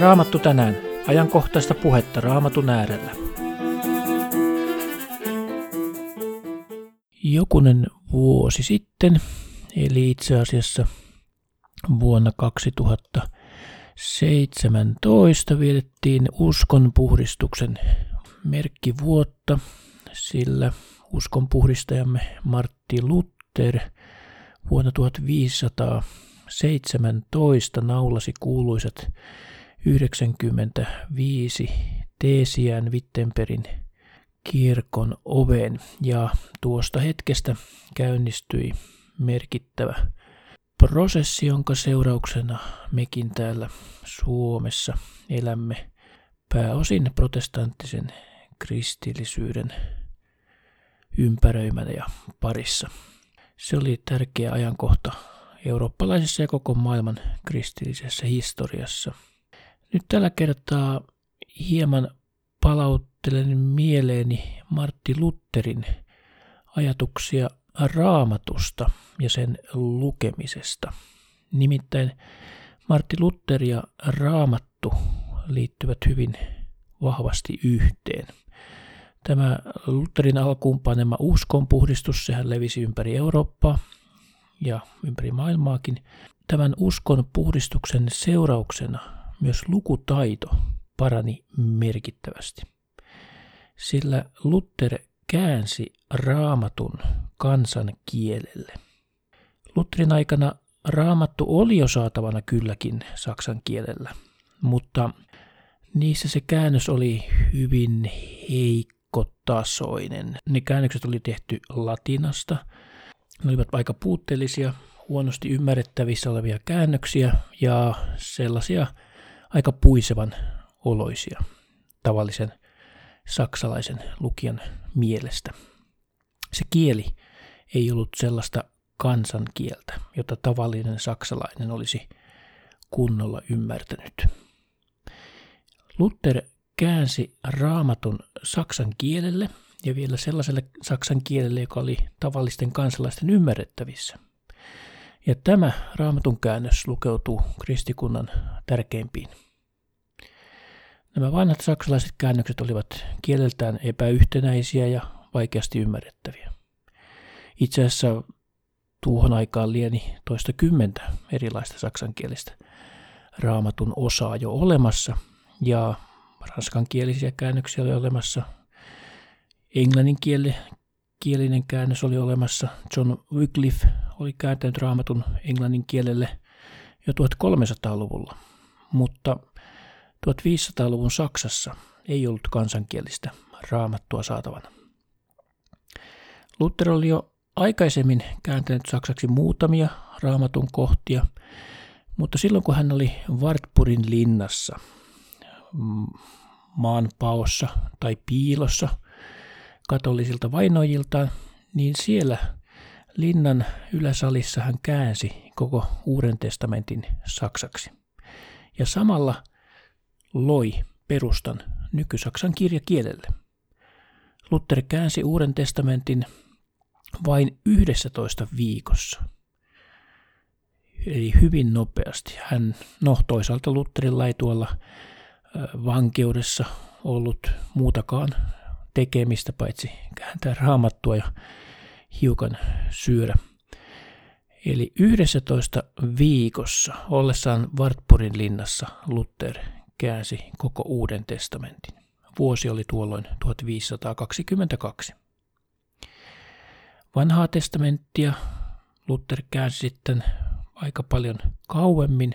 Raamattu tänään. Ajankohtaista puhetta Raamatun äärellä. Jokunen vuosi sitten, eli itse asiassa vuonna 2017 vietettiin uskonpuhdistuksen merkkivuotta, sillä uskonpuhdistajamme Martti Luther vuonna 1517 naulasi kuuluisat 95 Teesiän Wittenbergin kirkon oven ja tuosta hetkestä käynnistyi merkittävä prosessi, jonka seurauksena mekin täällä Suomessa elämme pääosin protestanttisen kristillisyyden ympäröimänä ja parissa. Se oli tärkeä ajankohta eurooppalaisessa ja koko maailman kristillisessä historiassa – nyt tällä kertaa hieman palauttelen mieleeni Martti Lutterin ajatuksia raamatusta ja sen lukemisesta. Nimittäin Martti Luther ja raamattu liittyvät hyvin vahvasti yhteen. Tämä Lutherin alkuun panema uskonpuhdistus, sehän levisi ympäri Eurooppaa ja ympäri maailmaakin. Tämän uskon puhdistuksen seurauksena myös lukutaito parani merkittävästi. Sillä Luther käänsi raamatun kansan kielelle. Lutherin aikana raamattu oli jo saatavana kylläkin saksan kielellä, mutta niissä se käännös oli hyvin heikkotasoinen. Ne käännökset oli tehty latinasta, ne olivat aika puutteellisia, huonosti ymmärrettävissä olevia käännöksiä ja sellaisia aika puisevan oloisia tavallisen saksalaisen lukijan mielestä. Se kieli ei ollut sellaista kansankieltä, jota tavallinen saksalainen olisi kunnolla ymmärtänyt. Luther käänsi raamatun saksan kielelle ja vielä sellaiselle saksan kielelle, joka oli tavallisten kansalaisten ymmärrettävissä. Ja tämä raamatun käännös lukeutuu kristikunnan tärkeimpiin. Nämä vanhat saksalaiset käännökset olivat kieleltään epäyhtenäisiä ja vaikeasti ymmärrettäviä. Itse asiassa tuohon aikaan lieni toista kymmentä erilaista saksankielistä raamatun osaa jo olemassa ja ranskankielisiä käännöksiä oli olemassa. Englanninkielinen käännös oli olemassa. John Wycliffe oli kääntänyt raamatun englannin kielelle jo 1300-luvulla, mutta 1500-luvun Saksassa ei ollut kansankielistä raamattua saatavana. Luther oli jo aikaisemmin kääntänyt saksaksi muutamia raamatun kohtia, mutta silloin kun hän oli Wartburgin linnassa, maanpaossa tai piilossa katolisilta vainojiltaan, niin siellä linnan yläsalissa hän käänsi koko Uuden testamentin saksaksi. Ja samalla loi perustan nykysaksan kirjakielelle. Luther käänsi Uuden testamentin vain 11 viikossa. Eli hyvin nopeasti. Hän, no toisaalta Lutherilla ei tuolla vankeudessa ollut muutakaan tekemistä, paitsi kääntää raamattua ja hiukan syödä. Eli 11 viikossa ollessaan Wartburgin linnassa Luther käänsi koko Uuden testamentin. Vuosi oli tuolloin 1522. Vanhaa testamenttia Luther käänsi sitten aika paljon kauemmin.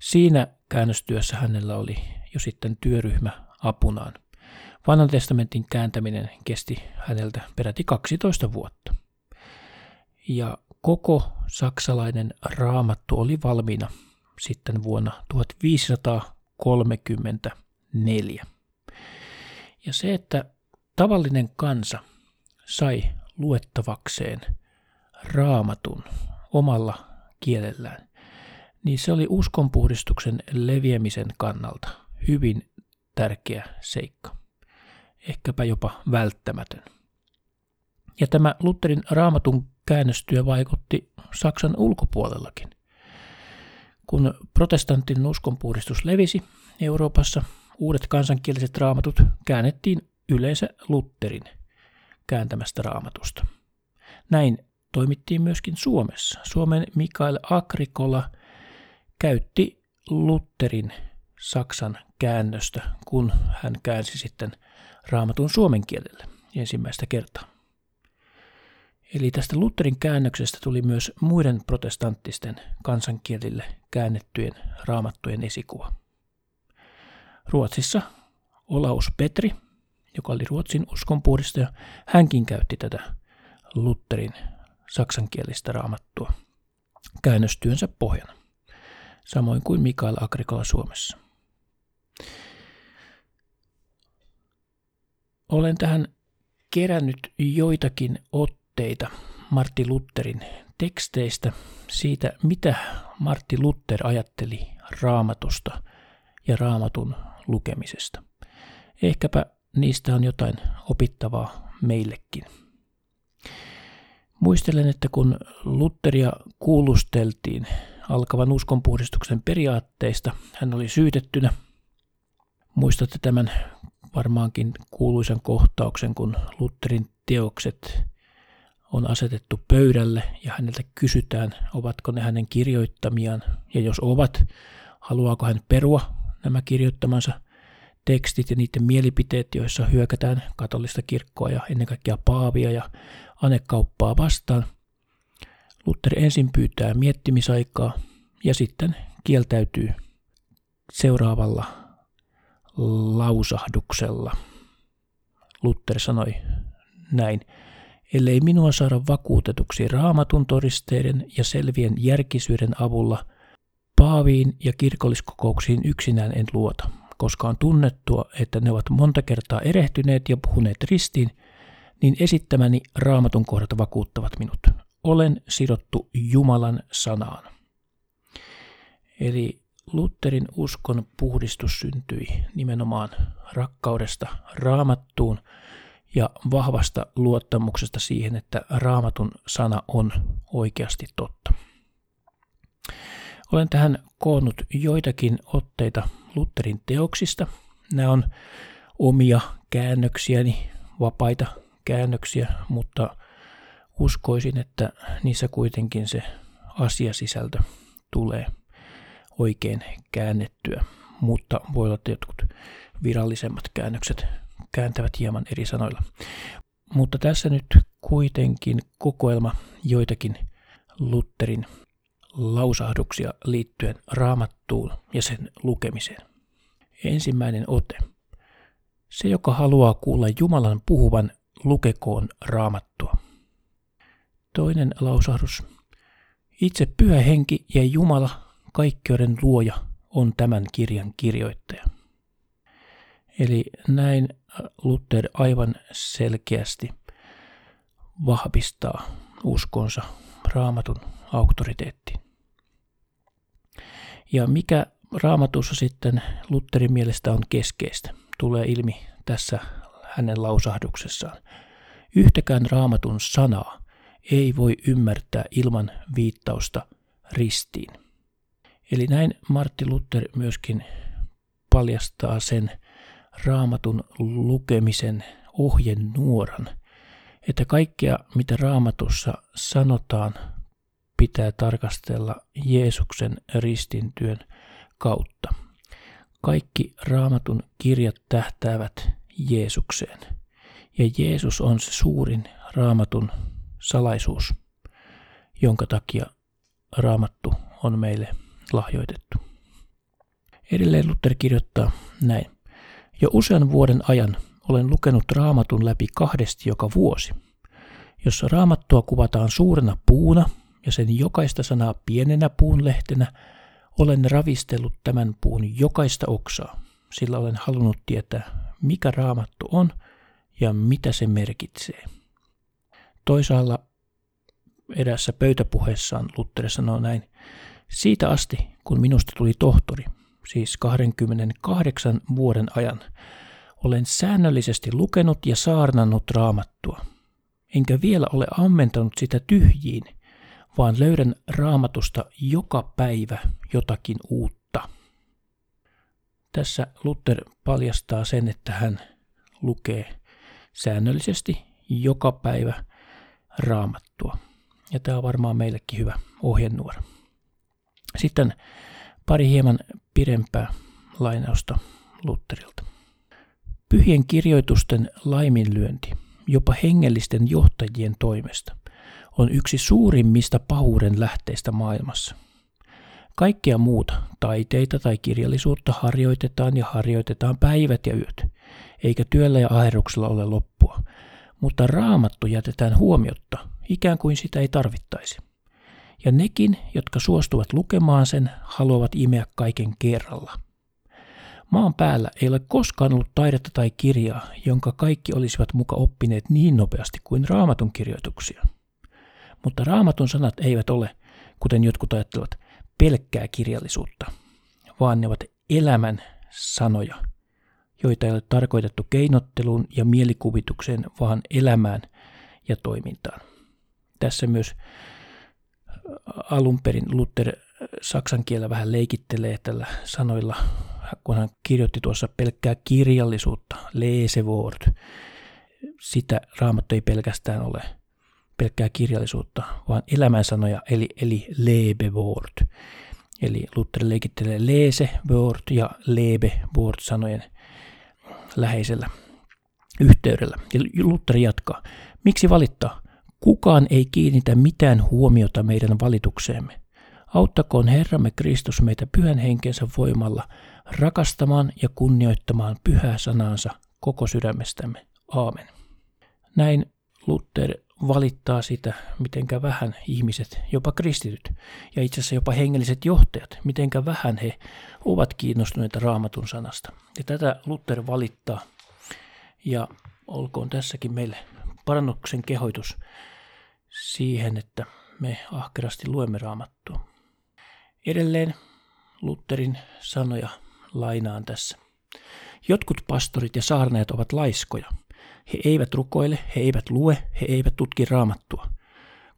Siinä käännöstyössä hänellä oli jo sitten työryhmä apunaan. Vanhan testamentin kääntäminen kesti häneltä peräti 12 vuotta. Ja koko saksalainen raamattu oli valmiina sitten vuonna 1500 34. Ja se, että tavallinen kansa sai luettavakseen raamatun omalla kielellään, niin se oli uskonpuhdistuksen leviämisen kannalta hyvin tärkeä seikka, ehkäpä jopa välttämätön. Ja tämä Lutherin raamatun käännöstyö vaikutti Saksan ulkopuolellakin. Kun protestantin uskonpuhdistus levisi Euroopassa, uudet kansankieliset raamatut käännettiin yleensä Lutherin kääntämästä raamatusta. Näin toimittiin myöskin Suomessa. Suomen Mikael Agrikola käytti Lutherin Saksan käännöstä, kun hän käänsi sitten raamatun suomen kielelle ensimmäistä kertaa. Eli tästä Lutherin käännöksestä tuli myös muiden protestanttisten kansankielille käännettyjen raamattujen esikuva. Ruotsissa Olaus Petri, joka oli Ruotsin uskonpuhdistaja, hänkin käytti tätä Lutherin saksankielistä raamattua käännöstyönsä pohjana, samoin kuin Mikael Agrikola Suomessa. Olen tähän kerännyt joitakin otteita Martti Lutherin teksteistä siitä, mitä Martti Luther ajatteli raamatusta ja raamatun lukemisesta. Ehkäpä niistä on jotain opittavaa meillekin. Muistelen, että kun Lutheria kuulusteltiin alkavan uskonpuhdistuksen periaatteista, hän oli syytettynä. Muistatte tämän varmaankin kuuluisan kohtauksen, kun Lutherin teokset on asetettu pöydälle ja häneltä kysytään, ovatko ne hänen kirjoittamiaan, ja jos ovat, haluaako hän perua nämä kirjoittamansa tekstit ja niiden mielipiteet, joissa hyökätään katolista kirkkoa ja ennen kaikkea paavia ja anekauppaa vastaan. Luther ensin pyytää miettimisaikaa ja sitten kieltäytyy seuraavalla lausahduksella. Luther sanoi näin, ellei minua saada vakuutetuksi raamatun todisteiden ja selvien järkisyyden avulla, paaviin ja kirkolliskokouksiin yksinään en luota, koska on tunnettua, että ne ovat monta kertaa erehtyneet ja puhuneet ristiin, niin esittämäni raamatun kohdat vakuuttavat minut. Olen sidottu Jumalan sanaan. Eli Lutherin uskon puhdistus syntyi nimenomaan rakkaudesta raamattuun ja vahvasta luottamuksesta siihen, että raamatun sana on oikeasti totta. Olen tähän koonnut joitakin otteita Lutherin teoksista. Nämä on omia käännöksiäni, vapaita käännöksiä, mutta uskoisin, että niissä kuitenkin se asiasisältö tulee oikein käännettyä, mutta voi olla, että jotkut virallisemmat käännökset kääntävät hieman eri sanoilla. Mutta tässä nyt kuitenkin kokoelma joitakin Lutherin lausahduksia liittyen raamattuun ja sen lukemiseen. Ensimmäinen ote. Se, joka haluaa kuulla Jumalan puhuvan, lukekoon raamattua. Toinen lausahdus. Itse pyhä henki ja Jumala, kaikkeuden luoja, on tämän kirjan kirjoittaja. Eli näin Luther aivan selkeästi vahvistaa uskonsa raamatun auktoriteettiin. Ja mikä raamatussa sitten Lutherin mielestä on keskeistä, tulee ilmi tässä hänen lausahduksessaan. Yhtäkään raamatun sanaa ei voi ymmärtää ilman viittausta ristiin. Eli näin Martti Luther myöskin paljastaa sen raamatun lukemisen ohjenuoran, että kaikkea mitä raamatussa sanotaan pitää tarkastella Jeesuksen ristintyön kautta. Kaikki raamatun kirjat tähtäävät Jeesukseen. Ja Jeesus on se suurin raamatun salaisuus, jonka takia raamattu on meille lahjoitettu. Edelleen Luther kirjoittaa näin. Jo usean vuoden ajan olen lukenut raamatun läpi kahdesti joka vuosi. Jossa raamattua kuvataan suurena puuna ja sen jokaista sanaa pienenä puun lehtenä, olen ravistellut tämän puun jokaista oksaa, sillä olen halunnut tietää, mikä raamattu on ja mitä se merkitsee. Toisaalla edessä pöytäpuheessaan Luther sanoo näin, siitä asti kun minusta tuli tohtori, siis 28 vuoden ajan, olen säännöllisesti lukenut ja saarnannut raamattua. enkä vielä ole ammentanut sitä tyhjiin, vaan löydän raamatusta joka päivä jotakin uutta. Tässä Luther paljastaa sen, että hän lukee säännöllisesti joka päivä raamattua. Ja tämä on varmaan meillekin hyvä ohjenuora. Sitten pari hieman pidempää lainausta Lutterilta. Pyhien kirjoitusten laiminlyönti, jopa hengellisten johtajien toimesta, on yksi suurimmista pahuuden lähteistä maailmassa. Kaikkea muuta, taiteita tai kirjallisuutta harjoitetaan ja harjoitetaan päivät ja yöt, eikä työllä ja aherruksella ole loppua, mutta raamattu jätetään huomiotta, ikään kuin sitä ei tarvittaisi. Ja nekin, jotka suostuvat lukemaan sen, haluavat imeä kaiken kerralla. Maan päällä ei ole koskaan ollut taidetta tai kirjaa, jonka kaikki olisivat muka oppineet niin nopeasti kuin raamatun kirjoituksia. Mutta raamatun sanat eivät ole, kuten jotkut ajattelevat, pelkkää kirjallisuutta, vaan ne ovat elämän sanoja, joita ei ole tarkoitettu keinotteluun ja mielikuvitukseen, vaan elämään ja toimintaan. Tässä myös alun perin Luther saksan kielellä vähän leikittelee tällä sanoilla, kun hän kirjoitti tuossa pelkkää kirjallisuutta, lesevord. Sitä raamattu ei pelkästään ole pelkkää kirjallisuutta, vaan elämänsanoja, eli, eli lebevord. Eli Luther leikittelee lesevord ja lebevord sanojen läheisellä yhteydellä. Ja Luther jatkaa, miksi valittaa? Kukaan ei kiinnitä mitään huomiota meidän valitukseemme. Auttakoon Herramme Kristus meitä pyhän henkensä voimalla rakastamaan ja kunnioittamaan pyhää sanansa koko sydämestämme. Aamen. Näin Luther valittaa sitä, mitenkä vähän ihmiset, jopa kristityt ja itse asiassa jopa hengelliset johtajat, mitenkä vähän he ovat kiinnostuneita raamatun sanasta. Ja tätä Luther valittaa ja olkoon tässäkin meille parannuksen kehoitus siihen, että me ahkerasti luemme raamattua. Edelleen Lutherin sanoja lainaan tässä. Jotkut pastorit ja saarnaajat ovat laiskoja. He eivät rukoile, he eivät lue, he eivät tutki raamattua.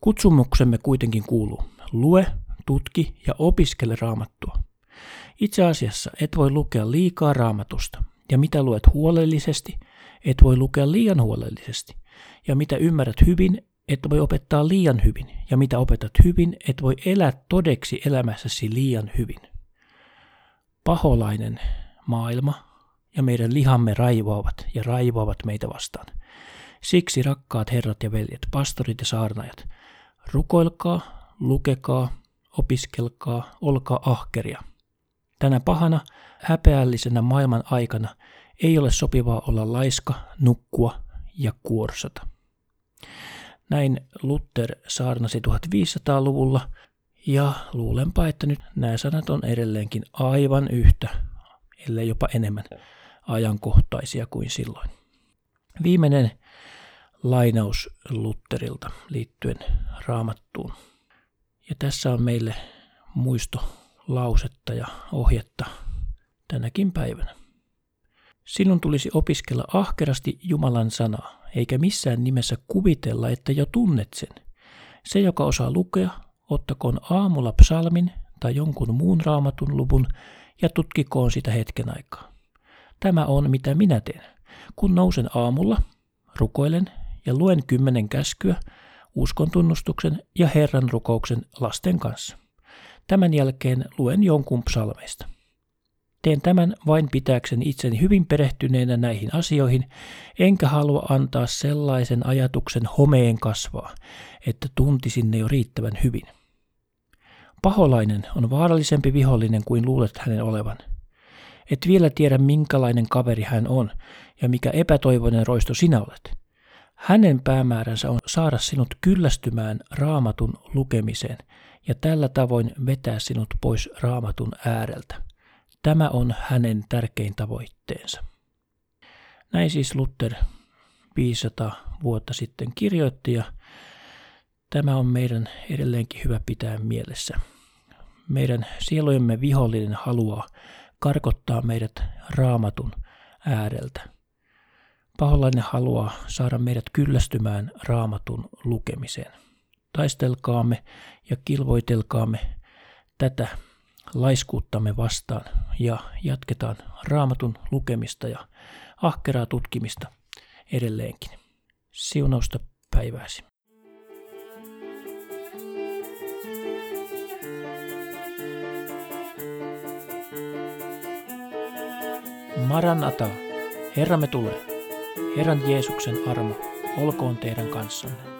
Kutsumuksemme kuitenkin kuuluu. Lue, tutki ja opiskele raamattua. Itse asiassa et voi lukea liikaa raamatusta, ja mitä luet huolellisesti, et voi lukea liian huolellisesti, ja mitä ymmärrät hyvin, et voi opettaa liian hyvin, ja mitä opetat hyvin, et voi elää todeksi elämässäsi liian hyvin. Paholainen maailma ja meidän lihamme raivoavat ja raivoavat meitä vastaan. Siksi rakkaat herrat ja veljet, pastorit ja saarnajat, rukoilkaa, lukekaa, opiskelkaa, olkaa ahkeria. Tänä pahana, häpeällisenä maailman aikana ei ole sopivaa olla laiska, nukkua ja kuorsata. Näin Luther saarnasi 1500-luvulla ja luulenpa, että nyt nämä sanat on edelleenkin aivan yhtä, ellei jopa enemmän ajankohtaisia kuin silloin. Viimeinen lainaus Lutterilta liittyen raamattuun. Ja tässä on meille muisto lausetta ja ohjetta tänäkin päivänä. Sinun tulisi opiskella ahkerasti Jumalan sanaa, eikä missään nimessä kuvitella, että jo tunnet sen. Se, joka osaa lukea, ottakoon aamulla psalmin tai jonkun muun raamatun luvun ja tutkikoon sitä hetken aikaa. Tämä on, mitä minä teen. Kun nousen aamulla, rukoilen ja luen kymmenen käskyä, uskon tunnustuksen ja Herran rukouksen lasten kanssa. Tämän jälkeen luen jonkun psalmeista. Teen tämän vain pitääkseni itseni hyvin perehtyneenä näihin asioihin, enkä halua antaa sellaisen ajatuksen homeen kasvaa, että tuntisin ne jo riittävän hyvin. Paholainen on vaarallisempi vihollinen kuin luulet hänen olevan. Et vielä tiedä, minkälainen kaveri hän on ja mikä epätoivoinen roisto sinä olet. Hänen päämääränsä on saada sinut kyllästymään raamatun lukemiseen ja tällä tavoin vetää sinut pois raamatun ääreltä. Tämä on hänen tärkein tavoitteensa. Näin siis Luther 500 vuotta sitten kirjoitti ja tämä on meidän edelleenkin hyvä pitää mielessä. Meidän sielujemme vihollinen haluaa karkottaa meidät raamatun ääreltä. Paholainen haluaa saada meidät kyllästymään raamatun lukemiseen. Taistelkaamme ja kilvoitelkaamme tätä laiskuuttamme vastaan ja jatketaan raamatun lukemista ja ahkeraa tutkimista edelleenkin. Siunausta päivääsi. Maranata, Herramme tulee. Herran Jeesuksen armo olkoon teidän kanssanne.